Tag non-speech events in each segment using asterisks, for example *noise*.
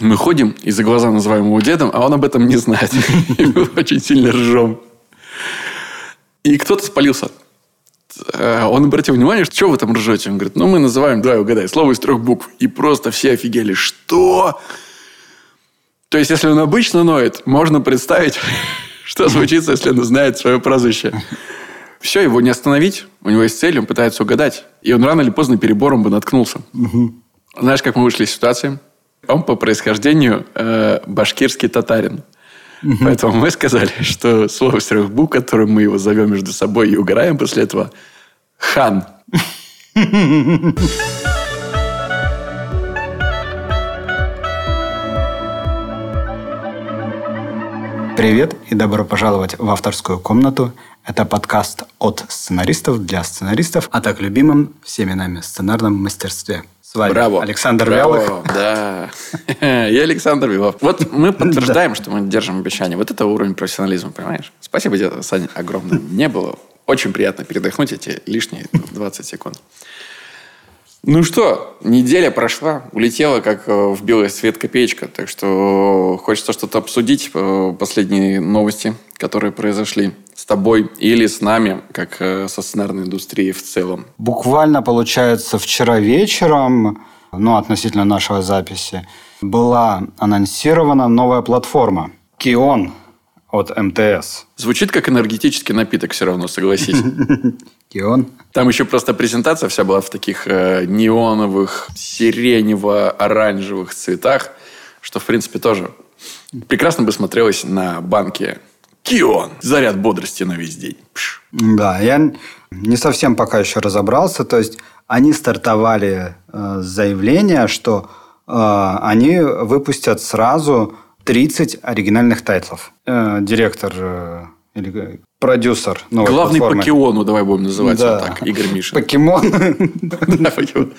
Мы ходим и за глаза называем его дедом, а он об этом не знает. *laughs* И мы очень сильно ржем. И кто-то спалился. Э, он обратил внимание, что вы там ржете? Он говорит, ну, мы называем, давай угадай, слово из трех букв. И просто все офигели. Что? То есть, если он обычно ноет, можно представить, *laughs* что случится, если он знает свое прозвище. Все, его не остановить. У него есть цель, он пытается угадать. И он рано или поздно перебором бы наткнулся. Знаешь, как мы вышли из ситуации? Он по происхождению э, башкирский татарин. Угу. Поэтому мы сказали, *laughs* что слово из трех букв, которым мы его зовем между собой и угораем после этого, хан. *laughs* Привет и добро пожаловать в авторскую комнату. Это подкаст от сценаристов для сценаристов о так любимом всеми нами сценарном мастерстве. С вами Браво. Александр Браво. Вялых. Да. *laughs* Я Александр Вялов. Вот мы *laughs* подтверждаем, что мы держим обещание. Вот это уровень профессионализма, понимаешь? Спасибо тебе, Саня, огромное. Мне было очень приятно передохнуть эти лишние 20 секунд. Ну что, неделя прошла, улетела как э, в белый свет копеечка. Так что хочется что-то обсудить, э, последние новости, которые произошли с тобой или с нами, как э, со сценарной индустрией в целом. Буквально, получается, вчера вечером, ну, относительно нашего записи, была анонсирована новая платформа. Кион от МТС. Звучит как энергетический напиток все равно, согласись. *laughs* Кион. Там еще просто презентация вся была в таких э, неоновых, сиренево-оранжевых цветах, что, в принципе, тоже прекрасно бы смотрелось на банке Кион. Заряд бодрости на весь день. Пш. Да, я не совсем пока еще разобрался. То есть, они стартовали э, с заявления, что э, они выпустят сразу 30 оригинальных тайтлов. Э, директор э, или продюсер новой Главный платформы. покемону, давай будем называть да. его так, Игорь Мишин. Покемон. *laughs*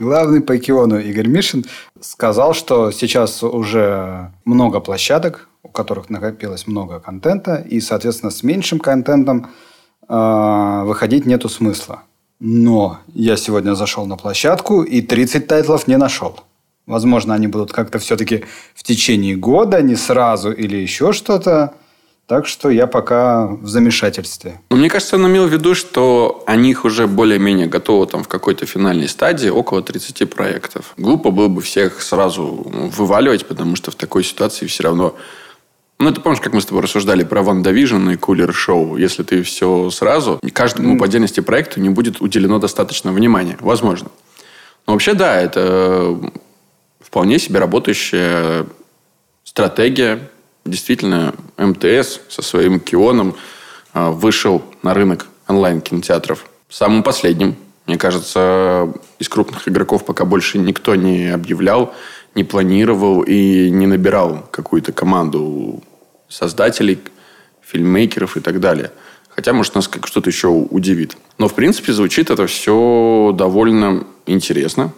Главный покемону Игорь Мишин сказал, что сейчас уже много площадок, у которых накопилось много контента, и, соответственно, с меньшим контентом э, выходить нету смысла. Но я сегодня зашел на площадку и 30 тайтлов не нашел. Возможно, они будут как-то все-таки в течение года, не сразу или еще что-то. Так что я пока в замешательстве. Но мне кажется, он имел в виду, что они их уже более-менее готовы там в какой-то финальной стадии, около 30 проектов. Глупо было бы всех сразу вываливать, потому что в такой ситуации все равно... Ну, ты помнишь, как мы с тобой рассуждали про Ван Давижн и Кулер Шоу? Если ты все сразу, каждому по отдельности проекту не будет уделено достаточно внимания. Возможно. Но вообще, да, это вполне себе работающая стратегия. Действительно, МТС со своим Кионом а, вышел на рынок онлайн-кинотеатров самым последним. Мне кажется, из крупных игроков пока больше никто не объявлял, не планировал и не набирал какую-то команду создателей, фильммейкеров и так далее. Хотя, может, нас как что-то еще удивит. Но, в принципе, звучит это все довольно интересно.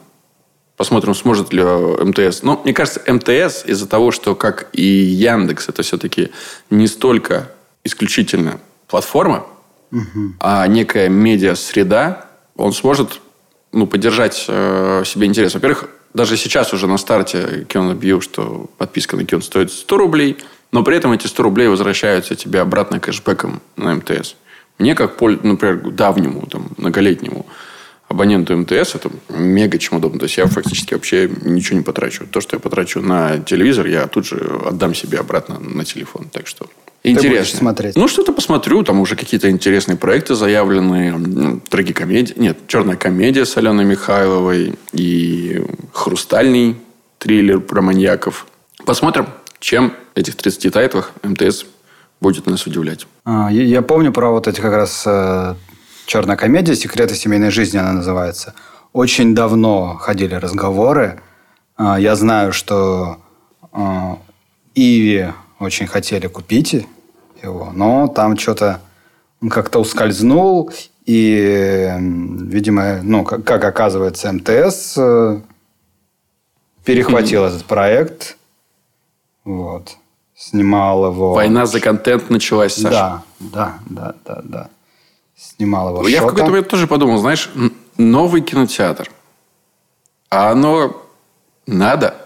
Посмотрим, сможет ли э, МТС. Но мне кажется, МТС из-за того, что как и Яндекс, это все-таки не столько исключительно платформа, угу. а некая медиа-среда, он сможет ну, поддержать э, себе интерес. Во-первых, даже сейчас уже на старте Кион объявил, что подписка на Кион стоит 100 рублей, но при этом эти 100 рублей возвращаются тебе обратно кэшбэком на МТС. Мне, как, например, давнему, там, многолетнему абоненту МТС это мега чем удобно. То есть я фактически вообще ничего не потрачу. То, что я потрачу на телевизор, я тут же отдам себе обратно на телефон. Так что Интересно. смотреть? Ну, что-то посмотрю. Там уже какие-то интересные проекты заявлены. Трагикомедия. Нет, черная комедия с Аленой Михайловой. И хрустальный триллер про маньяков. Посмотрим, чем этих 30 тайтлах МТС будет нас удивлять. А, я помню про вот эти как раз э, черная комедия «Секреты семейной жизни» она называется. Очень давно ходили разговоры. А, я знаю, что а, Иви очень хотели купить его, но там что-то он как-то ускользнул, и, видимо, ну, как, как оказывается, МТС э, перехватил mm-hmm. этот проект. Вот. Снимал его... Война за контент началась, Саша. Да, да, да, да, да снимал его Я в какой-то момент тоже подумал, знаешь, новый кинотеатр. А оно надо?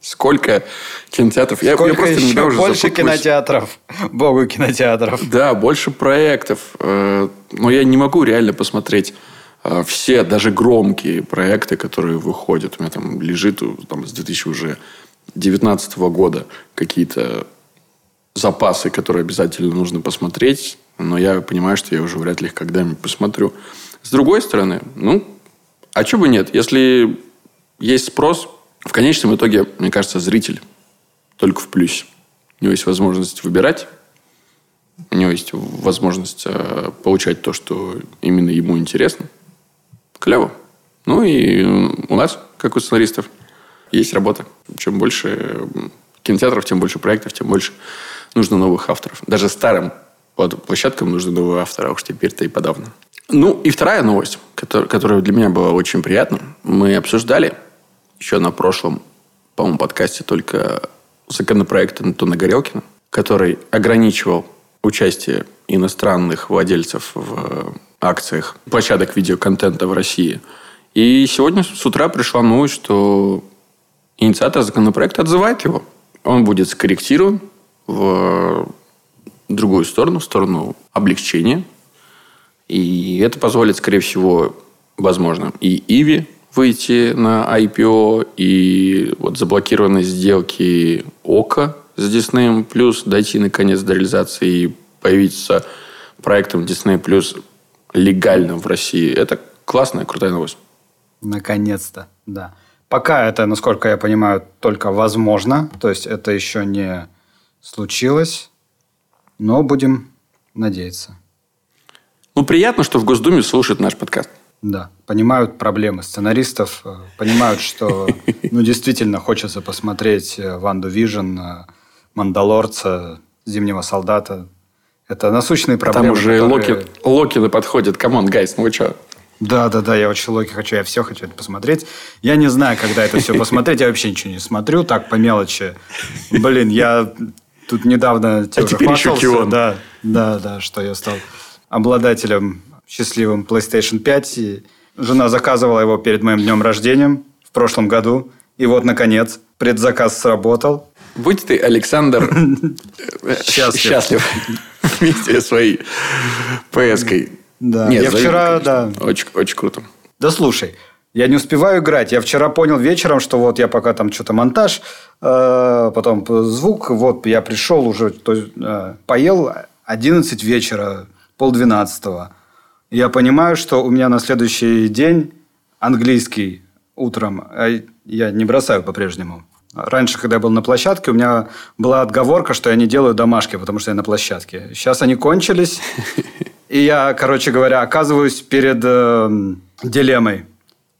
Сколько кинотеатров? Я, Сколько я просто еще уже больше запутываюсь. кинотеатров. Богу кинотеатров. Да, больше проектов. Э, Но я не могу реально посмотреть э, все, даже громкие проекты, которые выходят. У меня там лежит э, там, с 2019 года какие-то запасы, которые обязательно нужно посмотреть. Но я понимаю, что я уже вряд ли их когда-нибудь посмотрю. С другой стороны, ну, а чего бы нет? Если есть спрос, в конечном итоге, мне кажется, зритель только в плюсе. У него есть возможность выбирать, у него есть возможность э, получать то, что именно ему интересно. Клево. Ну и у нас, как у сценаристов, есть работа. Чем больше кинотеатров, тем больше проектов, тем больше нужно новых авторов. Даже старым плат- площадкам нужны новые авторы, а уж теперь-то и подавно. Ну, и вторая новость, которая, для меня была очень приятна. Мы обсуждали еще на прошлом, по-моему, подкасте только законопроект Антона Горелкина, который ограничивал участие иностранных владельцев в акциях площадок видеоконтента в России. И сегодня с утра пришла новость, что инициатор законопроекта отзывает его. Он будет скорректирован в другую сторону, в сторону облегчения. И это позволит, скорее всего, возможно, и Иви выйти на IPO, и вот заблокированные сделки ОКО с Disney+, плюс дойти, наконец, до реализации и появиться проектом Disney+, плюс легально в России. Это классная, крутая новость. Наконец-то, да. Пока это, насколько я понимаю, только возможно. То есть это еще не случилось. Но будем надеяться. Ну, приятно, что в Госдуме слушают наш подкаст. Да, понимают проблемы сценаристов, э, понимают, что ну, действительно хочется посмотреть э, Ванду Вижн, э, Мандалорца, Зимнего солдата. Это насущные проблемы. Там уже которые- Локи, Локи на подходит. Come on, guys, ну вы что? Да, да, да, я очень Локи хочу, я все хочу это посмотреть. Я не знаю, когда это все посмотреть, я вообще ничего не смотрю, так по мелочи. Блин, я тут недавно уже теперь еще Кион. Да, да, да, что я стал обладателем счастливым PlayStation 5. И жена заказывала его перед моим днем рождения в прошлом году. И вот, наконец, предзаказ сработал. Будь ты, Александр, *laughs* Счастлив. счастлив вместе со своей ПС-кой. Да. Нет, Я вчера, да. Очень, очень круто. Да слушай, я не успеваю играть. Я вчера понял вечером, что вот я пока там что-то монтаж, э, потом звук, вот я пришел уже, то, э, поел 11 вечера, полдвенадцатого. Я понимаю, что у меня на следующий день английский утром. а Я не бросаю по-прежнему. Раньше, когда я был на площадке, у меня была отговорка, что я не делаю домашки, потому что я на площадке. Сейчас они кончились. *laughs* И я, короче говоря, оказываюсь перед э, дилеммой.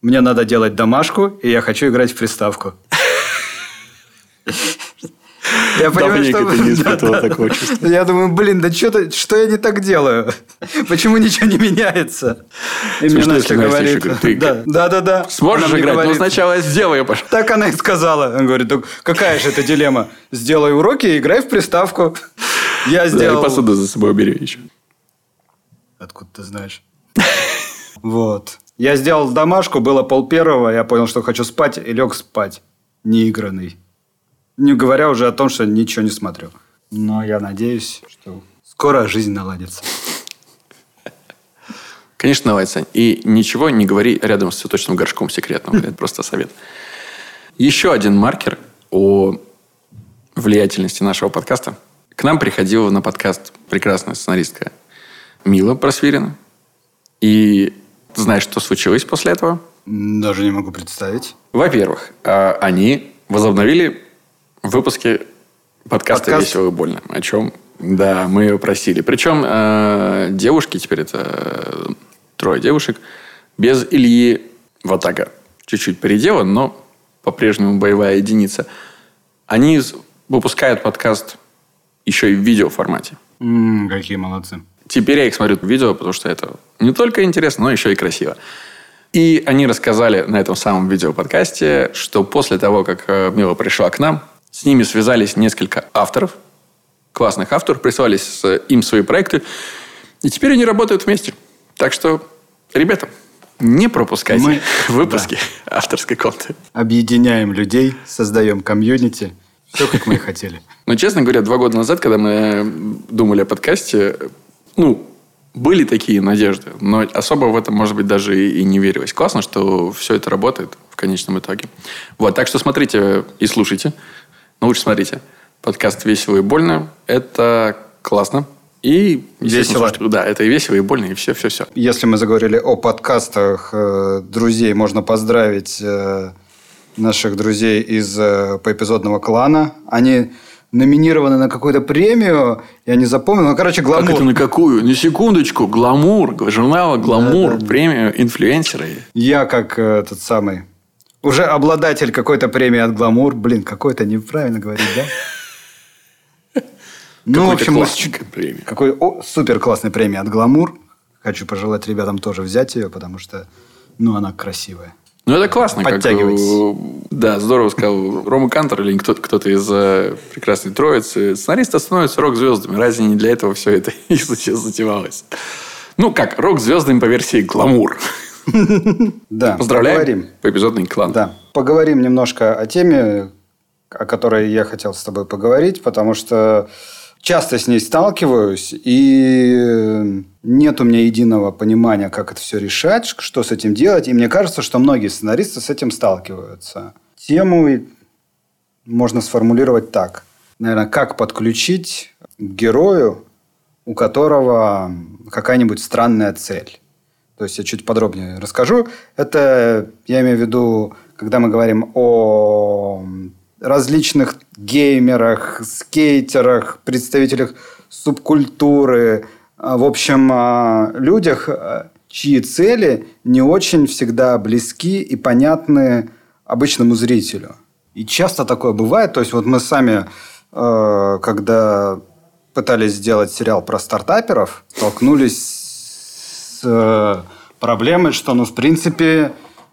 Мне надо делать домашку, и я хочу играть в приставку. Я Давненько ты не испытывал такого чувства. Я думаю, блин, да что что я не так делаю? Почему ничего не меняется? И мне Настя говорит, да, да, да. Сможешь Она играть? Ну, говорит, сначала сделай. Так она и сказала. Он говорит, «Так какая же это дилемма? Сделай уроки и играй в приставку. Я Да, и сделал... посуду за собой убери еще. Откуда ты знаешь? *laughs* Вот. Я сделал домашку, было пол первого, я понял, что хочу спать, и лег спать. Неигранный. Не говоря уже о том, что ничего не смотрю. Но я надеюсь, что скоро жизнь наладится. Конечно, Сань. И ничего не говори рядом с цветочным горшком секретным. Это просто совет. Еще один маркер о влиятельности нашего подкаста. К нам приходила на подкаст прекрасная сценаристка Мила Просвирина. И знаешь, что случилось после этого? Даже не могу представить. Во-первых, а, они возобновили выпуски подкаста Подкаст? «Весело и больно». О чем, да, мы ее просили. Причем э, девушки, теперь это э, трое девушек, без Ильи Ватага. Чуть-чуть передела, но по-прежнему боевая единица. Они выпускают подкаст еще и в видеоформате. М, какие молодцы. Теперь я их смотрю в видео, потому что это не только интересно, но еще и красиво. И они рассказали на этом самом видеоподкасте, что после того, как э, Мила пришла к нам, с ними связались несколько авторов, классных авторов, прислали с- им свои проекты, и теперь они работают вместе. Так что, ребята, Не пропускайте Мы... *laughs* выпуски да. авторской конты. Объединяем людей, создаем комьюнити. Все, как мы и хотели. Но, честно говоря, два года назад, когда мы думали о подкасте, ну, были такие надежды, но особо в этом, может быть, даже и не верилось. Классно, что все это работает в конечном итоге. Вот, так что смотрите и слушайте. Ну, лучше смотрите. Подкаст «Весело и больно». Это классно. И весело. Да, это и весело, и больно, и все-все-все. Если мы заговорили о подкастах э, друзей, можно поздравить э, наших друзей из э, поэпизодного клана. Они номинированы на какую-то премию, я не запомнил, ну, короче, гламур. Как это на какую? На секундочку, гламур, журнала «Гламур», да, да, премию инфлюенсеры. Я как этот самый, уже обладатель какой-то премии от «Гламур», блин, какой-то неправильно говорить, да? *laughs* Ну, в общем, премия. Какой о, супер классной премии от «Гламур». Хочу пожелать ребятам тоже взять ее, потому что, ну, она красивая. Ну, это классно. Подтягивайтесь. Как, да, здорово сказал Рома Кантор или кто-то, кто из uh, прекрасной троицы. Сценаристы становятся рок-звездами. Разве не для этого все это *laughs* и затевалось? Ну, как, рок-звездами по версии «Гламур». Да, Поздравляем. Поговорим. По эпизодный клан. Да. Поговорим немножко о теме, о которой я хотел с тобой поговорить, потому что часто с ней сталкиваюсь, и нет у меня единого понимания, как это все решать, что с этим делать. И мне кажется, что многие сценаристы с этим сталкиваются. Тему можно сформулировать так. Наверное, как подключить герою, у которого какая-нибудь странная цель. То есть я чуть подробнее расскажу. Это я имею в виду, когда мы говорим о различных геймерах, скейтерах, представителях субкультуры, в общем, а, людях, а, чьи цели не очень всегда близки и понятны обычному зрителю. И часто такое бывает. То есть вот мы сами, когда пытались сделать сериал про стартаперов, столкнулись с проблемой, что, ну, в принципе,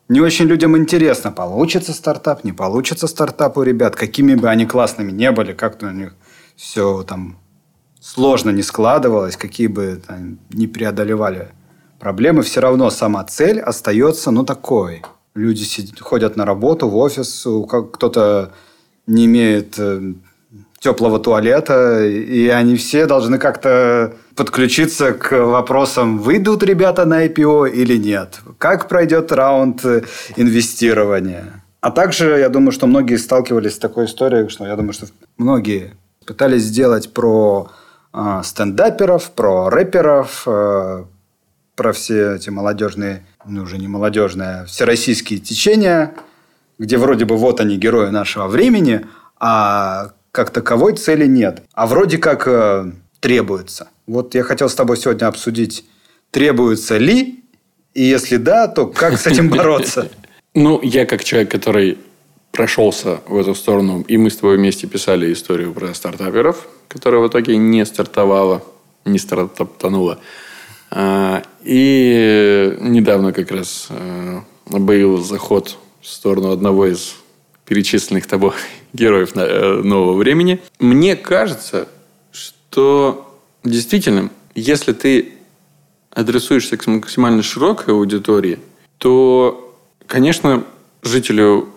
не очень людям интересно, получится стартап, не получится стартап у ребят, какими бы они классными не были, как-то у них все там сложно не складывалось, какие бы там, не преодолевали проблемы, все равно сама цель остается, ну, такой. Люди сидят, ходят на работу, в офис, кто-то не имеет э, теплого туалета, и они все должны как-то подключиться к вопросам, выйдут ребята на IPO или нет, как пройдет раунд инвестирования. А также, я думаю, что многие сталкивались с такой историей, что я думаю, что многие пытались сделать про э, стендаперов, про рэперов, э, про все эти молодежные, ну уже не молодежные, а всероссийские течения, где вроде бы вот они герои нашего времени, а как таковой цели нет. А вроде как э, требуется. Вот я хотел с тобой сегодня обсудить, требуется ли, и если да, то как с этим *laughs* бороться? Ну, я как человек, который прошелся в эту сторону, и мы с тобой вместе писали историю про стартаперов, которая в итоге не стартовала, не стартанула. А, и недавно как раз э, был заход в сторону одного из перечисленных тобой *laughs* героев э, нового времени. Мне кажется, что действительно, если ты адресуешься к максимально широкой аудитории, то, конечно, жителю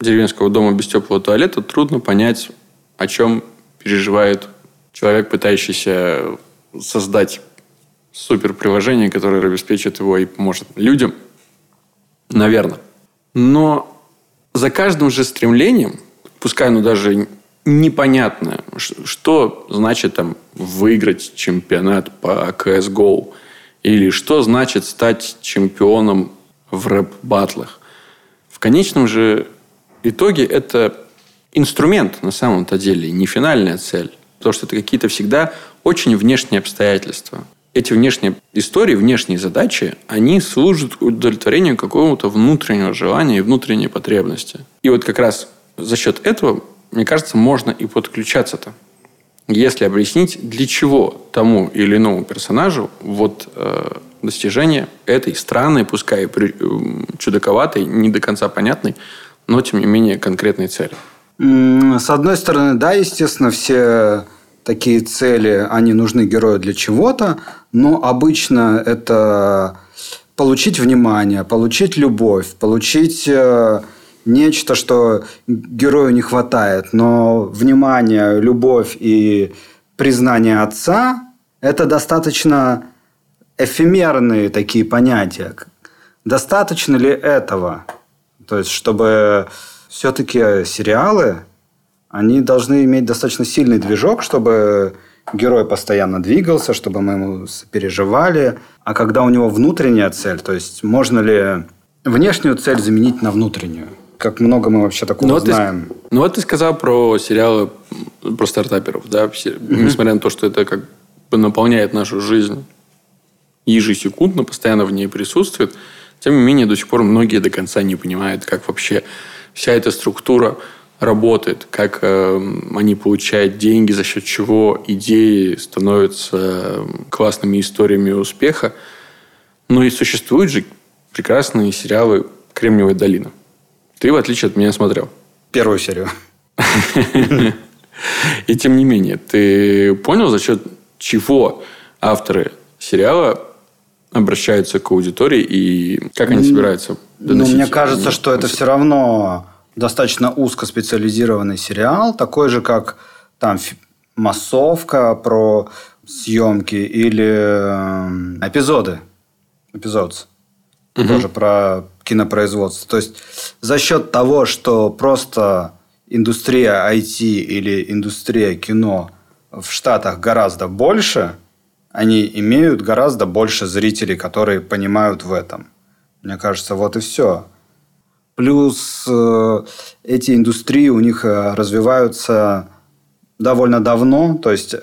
деревенского дома без теплого туалета трудно понять, о чем переживает человек, пытающийся создать суперприложение, которое обеспечит его и поможет людям. Наверное. Но за каждым же стремлением, пускай оно даже непонятно, что значит там выиграть чемпионат по CSGO, или что значит стать чемпионом в рэп-батлах. В конечном же итоге это инструмент на самом-то деле, не финальная цель. Потому что это какие-то всегда очень внешние обстоятельства эти внешние истории, внешние задачи, они служат удовлетворению какого-то внутреннего желания и внутренней потребности. И вот как раз за счет этого, мне кажется, можно и подключаться-то. Если объяснить, для чего тому или иному персонажу вот э, достижение этой странной, пускай чудаковатой, не до конца понятной, но тем не менее конкретной цели. С одной стороны, да, естественно, все такие цели, они нужны герою для чего-то, но обычно это получить внимание, получить любовь, получить э, нечто, что герою не хватает. Но внимание, любовь и признание отца – это достаточно эфемерные такие понятия. Достаточно ли этого? То есть, чтобы все-таки сериалы, они должны иметь достаточно сильный движок, чтобы герой постоянно двигался, чтобы мы ему переживали. А когда у него внутренняя цель, то есть можно ли внешнюю цель заменить на внутреннюю? Как много мы вообще такого ну, вот знаем. Ты, ну вот ты сказал про сериалы про стартаперов, да, mm-hmm. несмотря на то, что это как бы наполняет нашу жизнь ежесекундно, постоянно в ней присутствует, тем не менее до сих пор многие до конца не понимают, как вообще вся эта структура работает, как э, они получают деньги, за счет чего идеи становятся классными историями успеха. Но и существуют же прекрасные сериалы «Кремниевая долина». Ты, в отличие от меня, смотрел. Первую серию. *laughs* И тем не менее, ты понял, за счет чего авторы сериала обращаются к аудитории и как они собираются Ну, мне кажется, что это все равно достаточно узкоспециализированный сериал, такой же, как там массовка про съемки или э, эпизоды. Эпизод. Угу. Тоже про кинопроизводство. То есть за счет того, что просто индустрия IT или индустрия кино в Штатах гораздо больше, они имеют гораздо больше зрителей, которые понимают в этом. Мне кажется, вот и все. Плюс э, эти индустрии у них э, развиваются довольно давно. То есть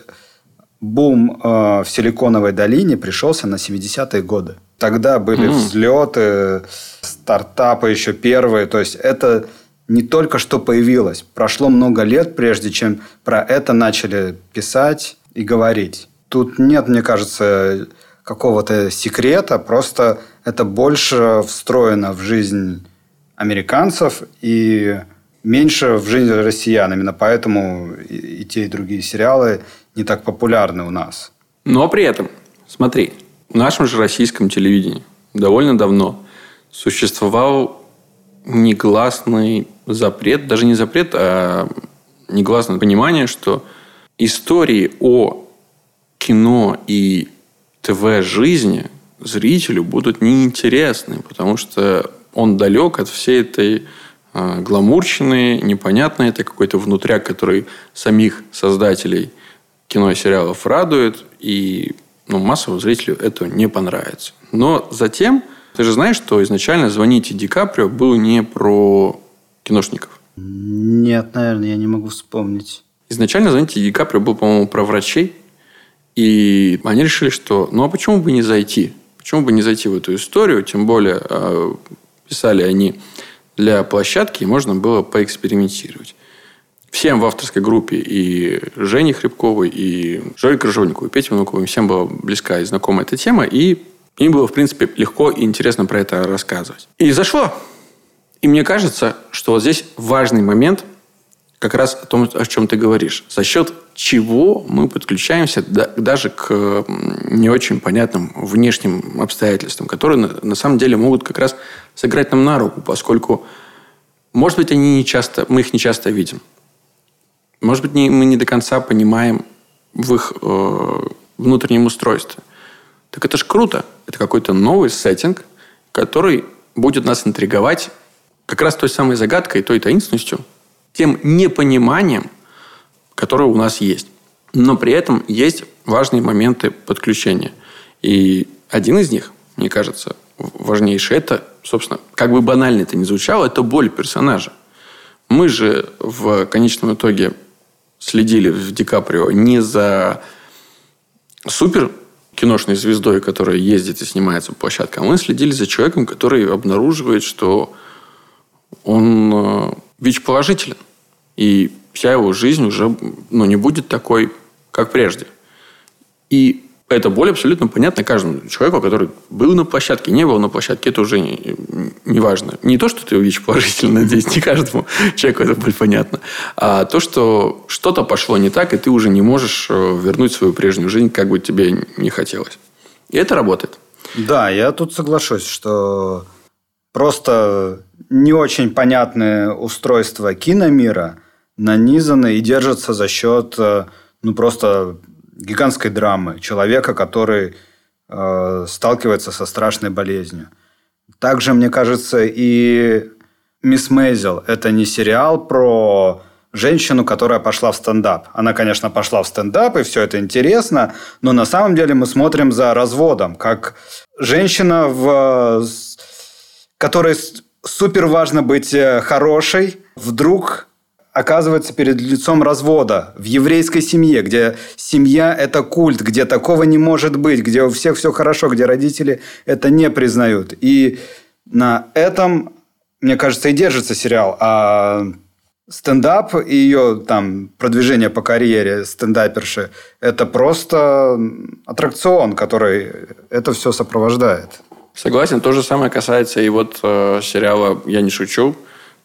бум э, в Силиконовой долине пришелся на 70-е годы. Тогда были mm-hmm. взлеты, стартапы еще первые. То есть это не только что появилось. Прошло много лет, прежде чем про это начали писать и говорить. Тут нет, мне кажется, какого-то секрета. Просто это больше встроено в жизнь американцев и меньше в жизнь россиян. Именно поэтому и, те, и другие сериалы не так популярны у нас. Но при этом, смотри, в нашем же российском телевидении довольно давно существовал негласный запрет, даже не запрет, а негласное понимание, что истории о кино и ТВ-жизни зрителю будут неинтересны, потому что он далек от всей этой э, гламурщины, непонятной, это какой-то внутряк, который самих создателей кино и сериалов радует, и ну, массовому зрителю это не понравится. Но затем, ты же знаешь, что изначально «Звоните Ди Каприо» был не про киношников. Нет, наверное, я не могу вспомнить. Изначально «Звоните Ди Каприо» был, по-моему, про врачей. И они решили, что ну а почему бы не зайти? Почему бы не зайти в эту историю? Тем более а, писали они для площадки, и можно было поэкспериментировать. Всем в авторской группе и Жене Хребковой, и Жоре Крыжовниковой, и Пете Внуковой, всем была близка и знакома эта тема, и им было, в принципе, легко и интересно про это рассказывать. И зашло. И мне кажется, что вот здесь важный момент как раз о том, о чем ты говоришь. За счет чего мы подключаемся даже к не очень понятным внешним обстоятельствам, которые на, самом деле могут как раз сыграть нам на руку, поскольку, может быть, они не часто, мы их не часто видим. Может быть, мы не до конца понимаем в их э, внутреннем устройстве. Так это же круто. Это какой-то новый сеттинг, который будет нас интриговать как раз той самой загадкой, той таинственностью, тем непониманием, которые у нас есть. Но при этом есть важные моменты подключения. И один из них, мне кажется, важнейший, это, собственно, как бы банально это ни звучало, это боль персонажа. Мы же в конечном итоге следили в Ди Каприо не за супер киношной звездой, которая ездит и снимается по площадкам, а мы следили за человеком, который обнаруживает, что он э, ВИЧ-положителен. И вся его жизнь уже ну, не будет такой, как прежде. И эта боль абсолютно понятна каждому человеку, который был на площадке, не был на площадке, это уже не, не важно. Не то, что ты увидишь положительно, *laughs* надеюсь, не каждому человеку это боль понятна, а то, что что-то пошло не так, и ты уже не можешь э, вернуть свою прежнюю жизнь, как бы тебе не хотелось. И это работает. Да, я тут соглашусь, что просто не очень понятное устройство киномира нанизаны и держатся за счет э, ну, просто гигантской драмы человека, который э, сталкивается со страшной болезнью. Также, мне кажется, и «Мисс Мейзел» – это не сериал про женщину, которая пошла в стендап. Она, конечно, пошла в стендап, и все это интересно, но на самом деле мы смотрим за разводом, как женщина, в... которой супер важно быть э, хорошей, вдруг оказывается перед лицом развода в еврейской семье, где семья – это культ, где такого не может быть, где у всех все хорошо, где родители это не признают. И на этом, мне кажется, и держится сериал. А стендап и ее там продвижение по карьере стендаперши – это просто аттракцион, который это все сопровождает. Согласен. То же самое касается и вот э, сериала «Я не шучу»,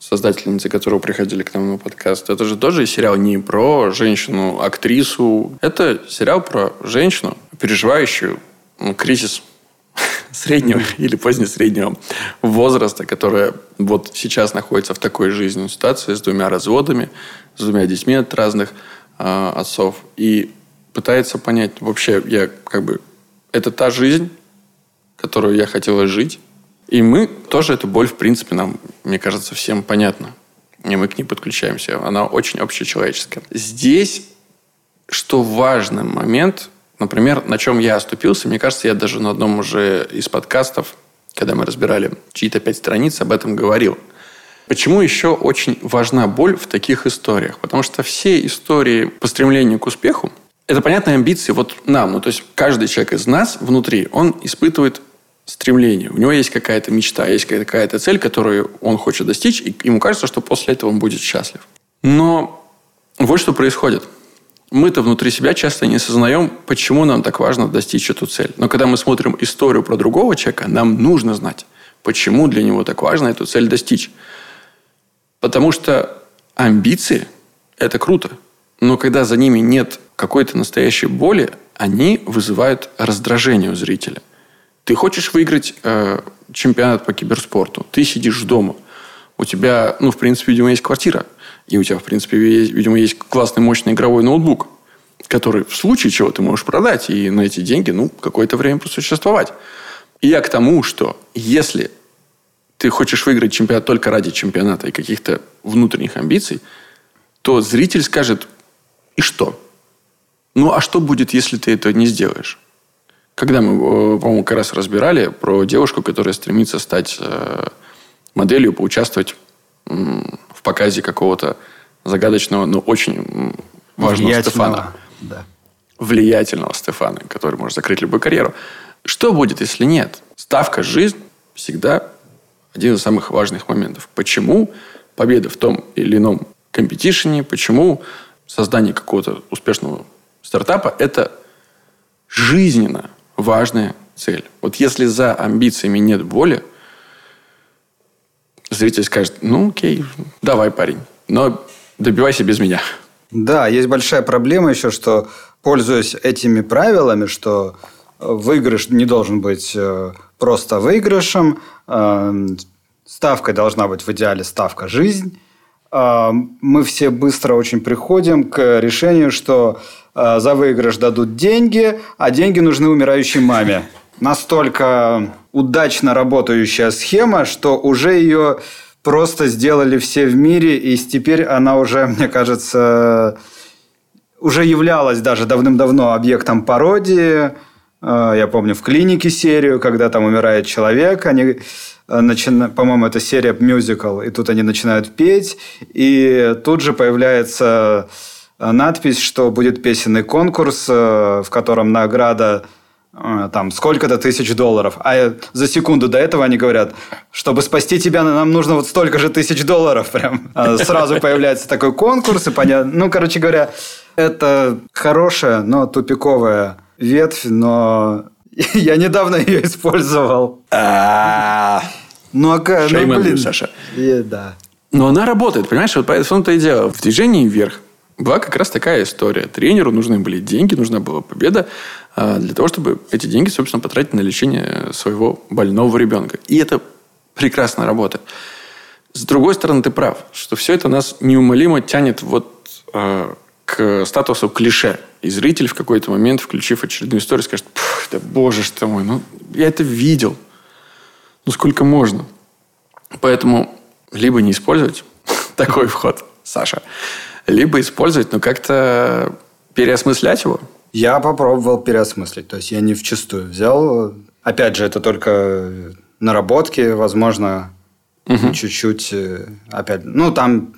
создательницы которого приходили к нам на подкаст. Это же тоже сериал не про женщину, актрису. Это сериал про женщину, переживающую ну, кризис *laughs* среднего или позднесреднего возраста, которая вот сейчас находится в такой жизненной ситуации с двумя разводами, с двумя детьми от разных э, отцов. И пытается понять, вообще, я как бы... Это та жизнь, которую я хотела жить, и мы тоже эту боль, в принципе, нам, мне кажется, всем понятна. И мы к ней подключаемся. Она очень общечеловеческая. Здесь, что важный момент, например, на чем я оступился, мне кажется, я даже на одном уже из подкастов, когда мы разбирали чьи-то пять страниц, об этом говорил. Почему еще очень важна боль в таких историях? Потому что все истории по стремлению к успеху, это понятные амбиции вот нам. Ну, то есть каждый человек из нас внутри, он испытывает стремление, у него есть какая-то мечта, есть какая-то цель, которую он хочет достичь, и ему кажется, что после этого он будет счастлив. Но вот что происходит. Мы-то внутри себя часто не осознаем, почему нам так важно достичь эту цель. Но когда мы смотрим историю про другого человека, нам нужно знать, почему для него так важно эту цель достичь. Потому что амбиции – это круто. Но когда за ними нет какой-то настоящей боли, они вызывают раздражение у зрителя. Ты хочешь выиграть э, чемпионат по киберспорту, ты сидишь дома, у тебя, ну, в принципе, видимо, есть квартира, и у тебя, в принципе, есть, видимо, есть классный, мощный игровой ноутбук, который в случае чего ты можешь продать и на эти деньги, ну, какое-то время просуществовать. И я к тому, что если ты хочешь выиграть чемпионат только ради чемпионата и каких-то внутренних амбиций, то зритель скажет, и что? Ну, а что будет, если ты это не сделаешь? Когда мы, э, по-моему, как раз разбирали про девушку, которая стремится стать э, моделью, поучаствовать в показе какого-то загадочного, но очень важного Стефана. Да. Влиятельного Стефана, который может закрыть любую карьеру. Что будет, если нет? Ставка «жизнь» всегда один из самых важных моментов. Почему победа в том или ином компетишене, почему создание какого-то успешного стартапа – это жизненно важная цель. Вот если за амбициями нет воли, зритель скажет, ну окей, давай, парень, но добивайся без меня. Да, есть большая проблема еще, что пользуясь этими правилами, что выигрыш не должен быть э, просто выигрышем, э, ставка должна быть в идеале ставка жизнь, э, мы все быстро очень приходим к решению, что Э, за выигрыш дадут деньги, а деньги нужны умирающей маме. Настолько удачно работающая схема, что уже ее просто сделали все в мире, и теперь она уже, *laughs* мне кажется, уже являлась даже давным-давно объектом пародии. Э, я помню в клинике серию, когда там умирает человек, они начина... по-моему, это серия мюзикл, и тут они начинают петь, и тут же появляется Э, надпись, что будет песенный конкурс, э, в котором награда э, там сколько-то тысяч долларов. А за секунду до этого они говорят, чтобы спасти тебя, нам нужно вот столько же тысяч долларов. *laughs* Прям сразу появляется такой конкурс. И понятно. Ну, короче говоря, это хорошая, но тупиковая ветвь, но *laughs* я недавно ее использовал. А. Ну, а ну, блин. Саша. Да. Но она работает, понимаешь? Вот поэтому-то и дело. В движении вверх была как раз такая история. Тренеру нужны были деньги, нужна была победа а, для того, чтобы эти деньги, собственно, потратить на лечение своего больного ребенка. И это прекрасно работает. С другой стороны, ты прав, что все это нас неумолимо тянет вот э, к статусу клише. И зритель в какой-то момент, включив очередную историю, скажет, да боже ж ты мой, ну я это видел. Ну сколько можно? Поэтому либо не использовать *laughs* такой вход, Саша, либо использовать, но как-то переосмыслять его. Я попробовал переосмыслить. То есть я не вчистую взял. Опять же, это только наработки, возможно, угу. чуть-чуть э, опять. Ну, там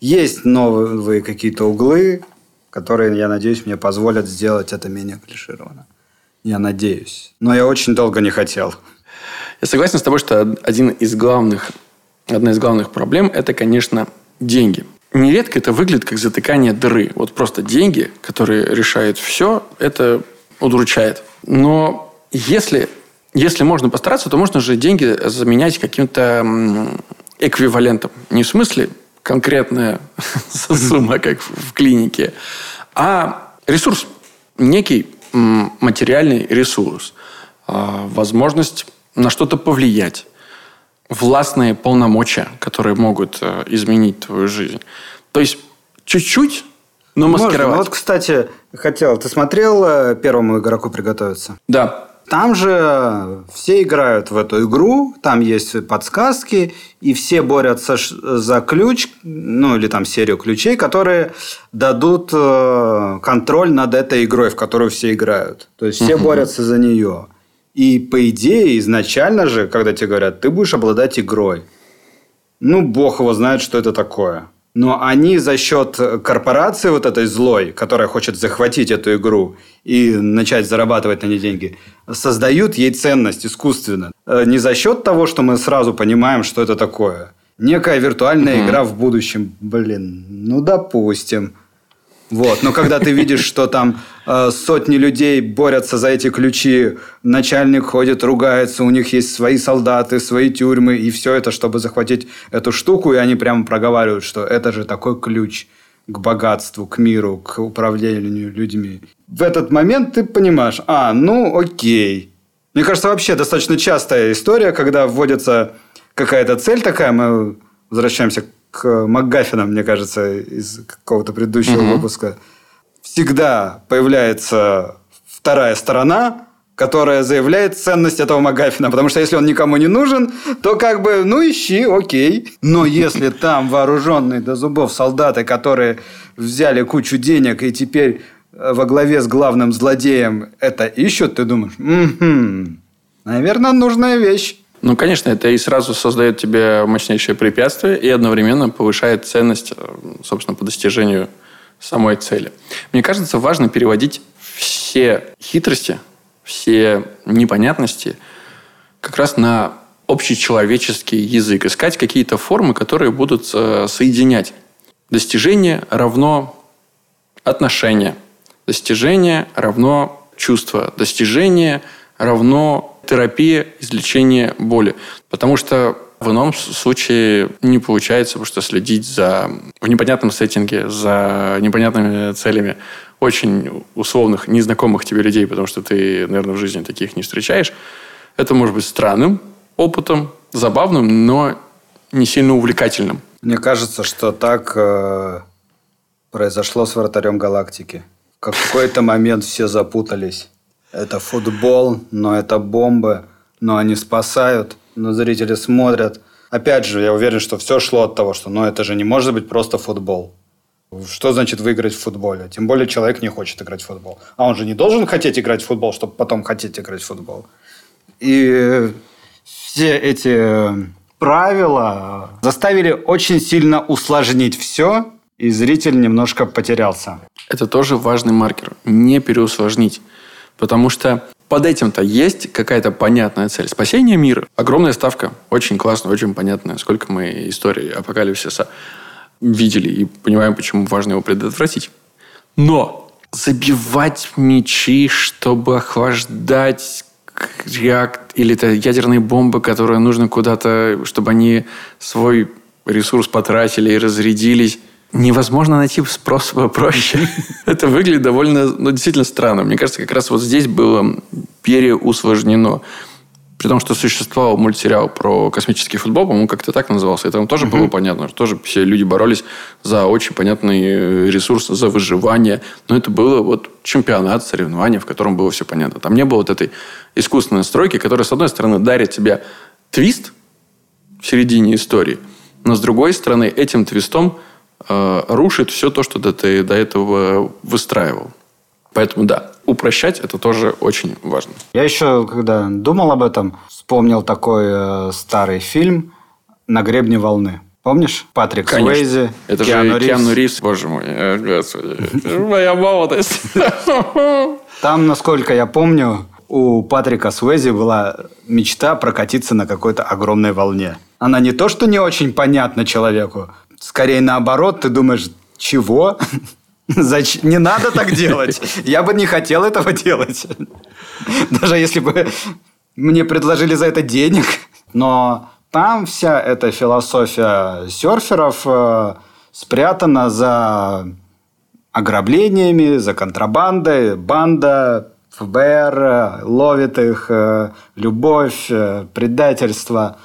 есть новые какие-то углы, которые, я надеюсь, мне позволят сделать это менее клишированно. Я надеюсь. Но я очень долго не хотел. Я согласен с тобой, что один из главных, одна из главных проблем – это, конечно, деньги. Нередко это выглядит как затыкание дыры. Вот просто деньги, которые решают все, это удручает. Но если, если можно постараться, то можно же деньги заменять каким-то эквивалентом. Не в смысле конкретная *laughs* сумма, как в клинике, а ресурс. Некий материальный ресурс. А, возможность на что-то повлиять властные полномочия, которые могут э, изменить твою жизнь. То есть чуть-чуть, но маскировать. Можно. Вот, кстати, хотел. Ты смотрел э, первому игроку приготовиться? Да. Там же все играют в эту игру, там есть подсказки, и все борются за ключ, ну или там серию ключей, которые дадут э, контроль над этой игрой, в которую все играют. То есть все угу. борются за нее. И по идее, изначально же, когда тебе говорят, ты будешь обладать игрой, ну, бог его знает, что это такое. Но они за счет корпорации вот этой злой, которая хочет захватить эту игру и начать зарабатывать на ней деньги, создают ей ценность искусственно. Э, не за счет того, что мы сразу понимаем, что это такое. Некая виртуальная mm-hmm. игра в будущем. Блин, ну допустим. Вот. Но когда ты видишь, что там э, сотни людей борются за эти ключи, начальник ходит, ругается, у них есть свои солдаты, свои тюрьмы, и все это, чтобы захватить эту штуку, и они прямо проговаривают, что это же такой ключ к богатству, к миру, к управлению людьми. В этот момент ты понимаешь, а, ну окей. Мне кажется, вообще достаточно частая история, когда вводится какая-то цель такая, мы возвращаемся к МакГаффинам, мне кажется, из какого-то предыдущего угу. выпуска. Всегда появляется вторая сторона, которая заявляет ценность этого Магафина. Потому что если он никому не нужен, то как бы, ну, ищи, окей. Но если там вооруженные до зубов солдаты, которые взяли кучу денег и теперь э, во главе с главным злодеем это ищут, ты думаешь, угу, наверное, нужная вещь. Ну, конечно, это и сразу создает тебе мощнейшее препятствие и одновременно повышает ценность, э, собственно, по достижению самой цели. Мне кажется, важно переводить все хитрости, все непонятности как раз на общечеловеческий язык. Искать какие-то формы, которые будут э, соединять. Достижение равно отношение. Достижение равно чувство. Достижение равно терапия, излечение боли. Потому что в ином случае не получается, что следить за в непонятном сеттинге, за непонятными целями очень условных, незнакомых тебе людей, потому что ты, наверное, в жизни таких не встречаешь, это может быть странным опытом, забавным, но не сильно увлекательным. Мне кажется, что так э, произошло с вратарем галактики. В какой-то момент все запутались. Это футбол, но это бомбы, но они спасают, но зрители смотрят. Опять же, я уверен, что все шло от того, что ну, это же не может быть просто футбол. Что значит выиграть в футболе? Тем более человек не хочет играть в футбол. А он же не должен хотеть играть в футбол, чтобы потом хотеть играть в футбол. И все эти правила заставили очень сильно усложнить все, и зритель немножко потерялся. Это тоже важный маркер. Не переусложнить. Потому что под этим-то есть какая-то понятная цель. Спасение мира. Огромная ставка. Очень классно, очень понятная. Сколько мы истории апокалипсиса видели и понимаем, почему важно его предотвратить. Но забивать мечи, чтобы охлаждать реакт или это ядерные бомбы, которые нужно куда-то, чтобы они свой ресурс потратили и разрядились. Невозможно найти способ проще. *laughs* Это выглядит довольно, ну, действительно странно. Мне кажется, как раз вот здесь было переусложнено. При том, что существовал мультсериал про космический футбол, по-моему, как-то так назывался. И там тоже было понятно, что тоже все люди боролись за очень понятный э, ресурс, за выживание. Но это было вот чемпионат, соревнования, в котором было все понятно. Там не было вот этой искусственной настройки, которая, с одной стороны, дарит тебе твист в середине истории, но, с другой стороны, этим твистом э, рушит все то, что ты до этого выстраивал. Поэтому да, упрощать это тоже очень важно. Я еще, когда думал об этом, вспомнил такой э, старый фильм «На гребне волны». Помнишь? Патрик Конечно. Суэйзи, Это Киану же Ривз. Киану Ривз, боже мой, э, моя молодость. Там, насколько я помню, у Патрика Суэзи была мечта прокатиться на какой-то огромной волне. Она не то, что не очень понятна человеку, скорее наоборот, ты думаешь, чего? *laughs* Зач- Не надо так делать. Я бы не хотел этого делать. Даже если бы мне предложили за это денег. Но там вся эта философия серферов э, спрятана за ограблениями, за контрабандой, банда, ФБР э, ловит их, э, любовь, э, предательство.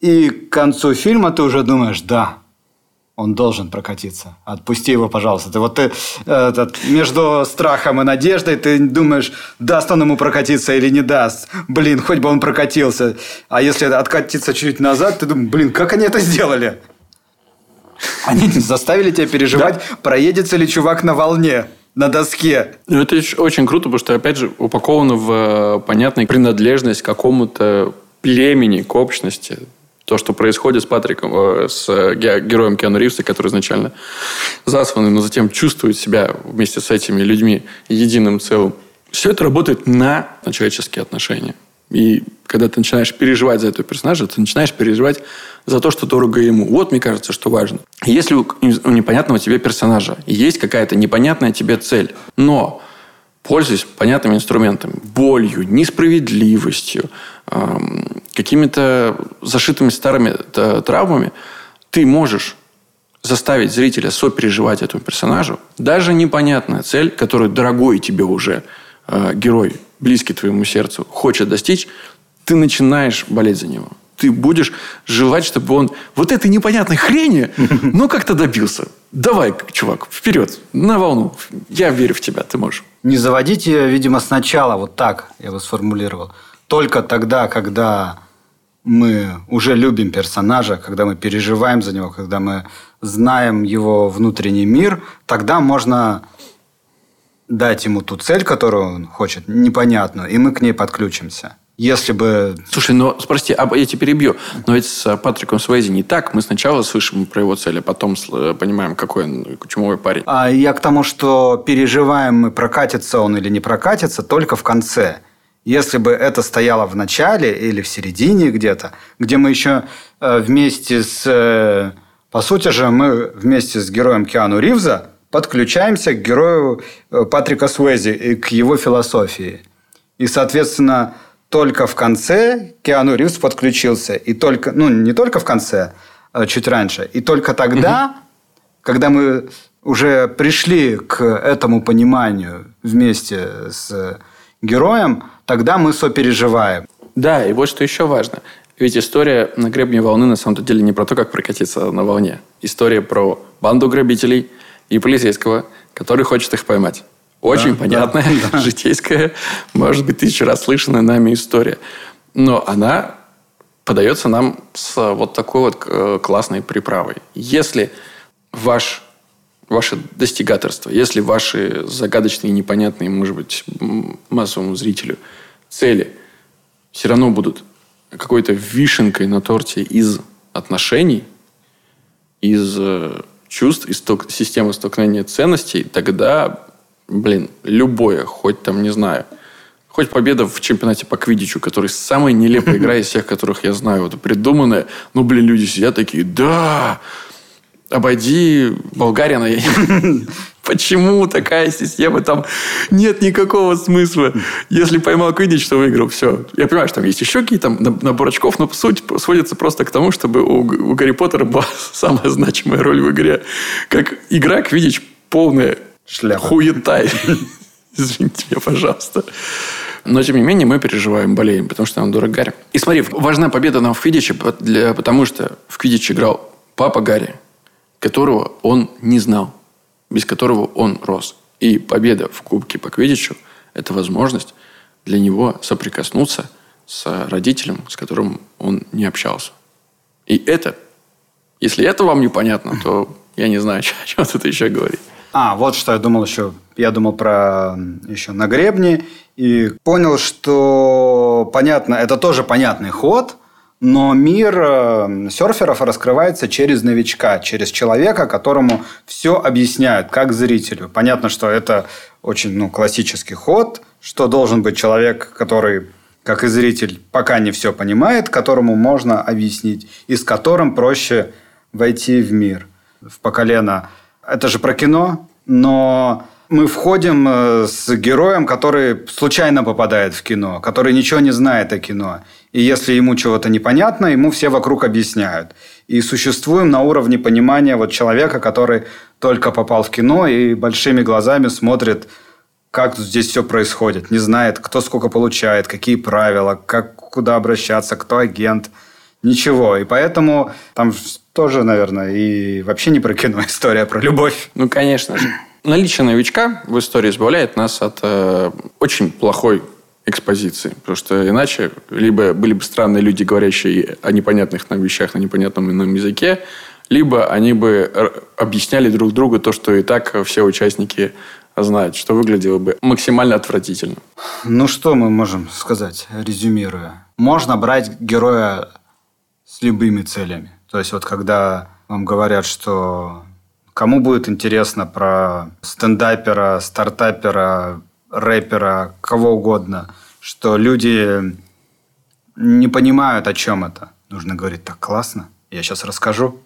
И к концу фильма ты уже думаешь, да, он должен прокатиться. Отпусти его, пожалуйста. Ты вот ты этот, между страхом и надеждой ты думаешь, даст он ему прокатиться или не даст. Блин, хоть бы он прокатился. А если откатиться чуть назад, ты думаешь, блин, как они это сделали? Они заставили тебя переживать, проедется ли чувак на волне, на доске. Ну, это очень круто, потому что, опять же, упаковано в э, понятной принадлежность к какому-то племени, к общности. То, что происходит с Патриком, э, с э, ге- героем Киану Ривза, который изначально засланный, но затем чувствует себя вместе с этими людьми единым целым. Все это работает на, человеческие отношения. И когда ты начинаешь переживать за этого персонажа, ты начинаешь переживать за то, что дорого ему. Вот, мне кажется, что важно. Если у непонятного тебе персонажа есть какая-то непонятная тебе цель, но пользуясь понятными инструментами, болью, несправедливостью, какими-то зашитыми старыми э, травмами, ты можешь заставить зрителя сопереживать этому персонажу. Даже непонятная цель, которую дорогой тебе уже э, герой, близкий твоему сердцу, хочет достичь, ты начинаешь болеть за него. Ты будешь желать, чтобы он вот этой непонятной хрени, ну, как-то добился. Давай, чувак, вперед, на волну. Я верю в тебя, ты можешь. Не заводить ее, видимо, сначала, вот так я бы сформулировал. Только тогда, когда мы уже любим персонажа, когда мы переживаем за него, когда мы знаем его внутренний мир, тогда можно дать ему ту цель, которую он хочет, непонятную, и мы к ней подключимся. Если бы... Слушай, но, прости, а я тебя перебью. Но ведь с Патриком Суэйзи не так. Мы сначала слышим про его цели, а потом сл- понимаем, какой он чумовой парень. А я к тому, что переживаем мы, прокатится он или не прокатится, только в конце. Если бы это стояло в начале или в середине где-то, где мы еще э, вместе с... э, по сути же, мы вместе с героем Киану Ривза подключаемся к герою э, Патрика Суэзи и к его философии. И, соответственно, только в конце Киану Ривз подключился. И только, ну, не только в конце, а чуть раньше. И только тогда, когда мы уже пришли к этому пониманию вместе с героем, тогда мы сопереживаем. Да, и вот что еще важно. Ведь история на гребне волны на самом деле не про то, как прокатиться на волне. История про банду грабителей и полицейского, который хочет их поймать. Очень Да, понятная, да, житейская, может быть, тысячу раз слышанная нами история. Но она подается нам с вот такой вот э, классной приправой. Если ваш, ваше достигаторство, если ваши загадочные, непонятные, может быть, массовому зрителю цели все равно будут какой-то вишенкой на торте из отношений, из э, чувств, из сток- системы столкновения ценностей, тогда, блин, любое, хоть там, не знаю, хоть победа в чемпионате по квидичу, который самая нелепая игра из всех, которых я знаю, вот придуманная, ну, блин, люди сидят такие, да, обойди Болгарина, Почему такая система? Там нет никакого смысла. Если поймал Квидич, то выиграл. Все. Я понимаю, что там есть еще какие-то набор очков, но суть сводится просто к тому, чтобы у, у Гарри Поттера была *laughs* самая значимая роль в игре. Как игра Квидич полная Шляпа. хуетай. *laughs* Извините меня, пожалуйста. Но, тем не менее, мы переживаем, болеем, потому что нам дорог Гарри. И смотри, важна победа нам в Квидиче, потому что в Квидич играл папа Гарри, которого он не знал без которого он рос. И победа в Кубке по Квидичу – это возможность для него соприкоснуться с родителем, с которым он не общался. И это, если это вам непонятно, то я не знаю, *laughs* о чем тут еще говорить. А, вот что я думал еще. Я думал про еще на гребне и понял, что понятно, это тоже понятный ход – но мир э, серферов раскрывается через новичка, через человека, которому все объясняют, как зрителю. Понятно, что это очень ну, классический ход, что должен быть человек, который, как и зритель, пока не все понимает, которому можно объяснить, и с которым проще войти в мир. В поколено. Это же про кино, но мы входим э, с героем, который случайно попадает в кино, который ничего не знает о кино. И если ему чего-то непонятно, ему все вокруг объясняют. И существуем на уровне понимания вот человека, который только попал в кино и большими глазами смотрит, как здесь все происходит. Не знает, кто сколько получает, какие правила, как, куда обращаться, кто агент. Ничего. И поэтому там тоже, наверное, и вообще не про кино *laughs* история, про любовь. Ну, конечно же. Наличие новичка в истории избавляет нас от э, очень плохой экспозиции. Потому что иначе либо были бы странные люди, говорящие о непонятных нам вещах на непонятном ином языке, либо они бы объясняли друг другу то, что и так все участники знают, что выглядело бы максимально отвратительно. Ну, что мы можем сказать, резюмируя? Можно брать героя с любыми целями. То есть, вот когда вам говорят, что кому будет интересно про стендапера, стартапера, рэпера, кого угодно, что люди не понимают, о чем это. Нужно говорить, так классно, я сейчас расскажу.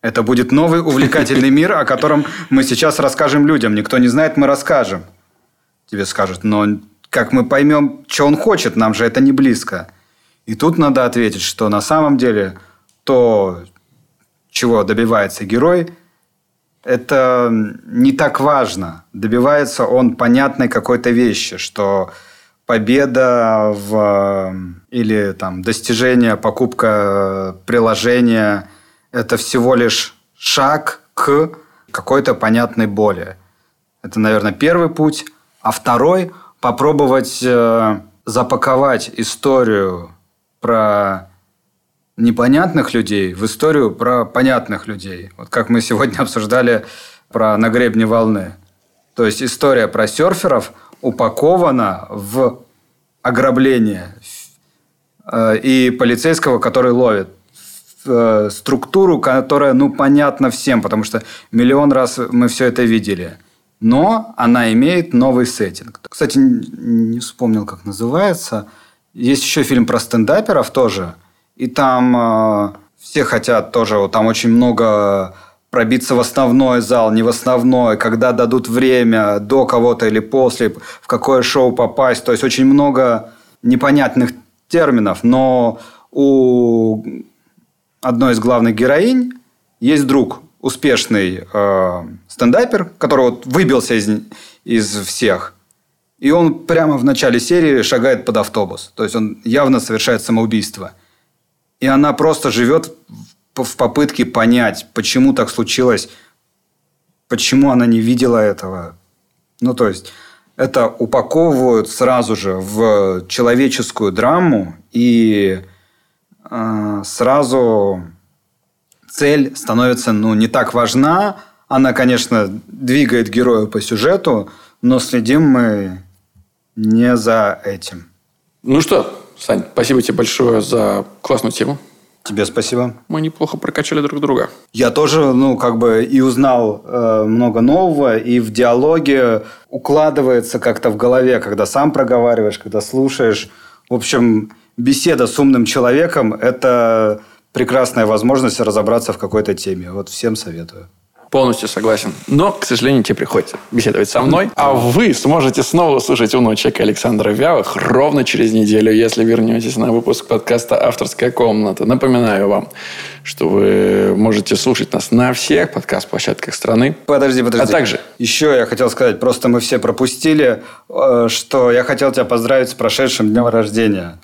Это будет новый увлекательный мир, о котором мы сейчас расскажем людям. Никто не знает, мы расскажем. Тебе скажут, но как мы поймем, что он хочет, нам же это не близко. И тут надо ответить, что на самом деле то, чего добивается герой, это не так важно. Добивается он понятной какой-то вещи, что победа в, или там, достижение, покупка приложения – это всего лишь шаг к какой-то понятной боли. Это, наверное, первый путь. А второй – попробовать э, запаковать историю про непонятных людей в историю про понятных людей. Вот как мы сегодня *laughs* обсуждали про на гребне волны. То есть история про серферов упакована в ограбление э, и полицейского, который ловит э, структуру, которая, ну, понятна всем, потому что миллион раз мы все это видели. Но она имеет новый сеттинг. Кстати, не вспомнил, как называется. Есть еще фильм про стендаперов тоже – и там э, все хотят тоже, там очень много пробиться в основной зал, не в основной, когда дадут время, до кого-то или после, в какое шоу попасть. То есть очень много непонятных терминов, но у одной из главных героинь есть друг, успешный э, стендапер, который вот выбился из, из всех. И он прямо в начале серии шагает под автобус. То есть он явно совершает самоубийство. И она просто живет в попытке понять, почему так случилось, почему она не видела этого. Ну, то есть, это упаковывают сразу же в человеческую драму, и э, сразу цель становится ну, не так важна. Она, конечно, двигает героя по сюжету, но следим мы не за этим. Ну что, Сань, спасибо тебе большое за классную тему. Тебе спасибо. Мы неплохо прокачали друг друга. Я тоже, ну, как бы и узнал э, много нового, и в диалоге укладывается как-то в голове, когда сам проговариваешь, когда слушаешь. В общем, беседа с умным человеком – это прекрасная возможность разобраться в какой-то теме. Вот всем советую. Полностью согласен. Но, к сожалению, тебе приходится беседовать со мной. А вы сможете снова слушать умного человека Александра Вялых ровно через неделю, если вернетесь на выпуск подкаста «Авторская комната». Напоминаю вам, что вы можете слушать нас на всех подкаст-площадках страны. Подожди, подожди. А также... Еще я хотел сказать, просто мы все пропустили, э, что я хотел тебя поздравить с прошедшим днем рождения.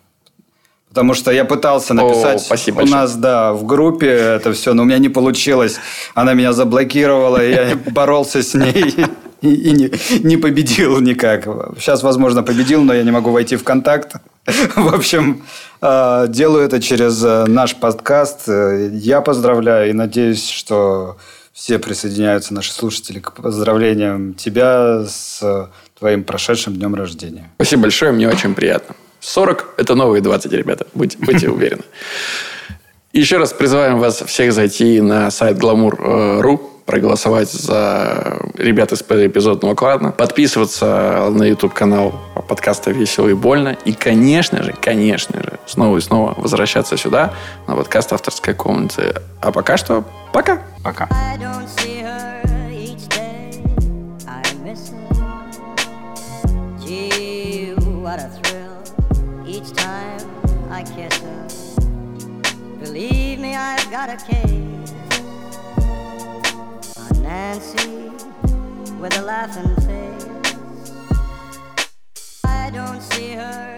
Потому что я пытался написать О, спасибо у большое. нас, да, в группе это все, но у меня не получилось. Она меня заблокировала, и я *laughs* боролся с ней *laughs* и, и не, не победил никак. Сейчас, возможно, победил, но я не могу войти в контакт. *laughs* В общем, э, делаю это через э, наш подкаст. Я поздравляю и надеюсь, что все присоединяются, наши слушатели, к поздравлениям тебя с твоим прошедшим днем рождения. Спасибо большое, мне очень приятно. 40 – это новые 20, ребята. Будьте, будьте *laughs* уверены. Еще раз призываем вас всех зайти на сайт glamour.ru, проголосовать за ребят из эпизодного клана, подписываться на YouTube-канал подкаста «Весело и больно». И, конечно же, конечно же, снова и снова возвращаться сюда, на подкаст «Авторская комната». А пока что, пока! Пока. I don't see her I've got a case on Nancy with a laughing face. I don't see her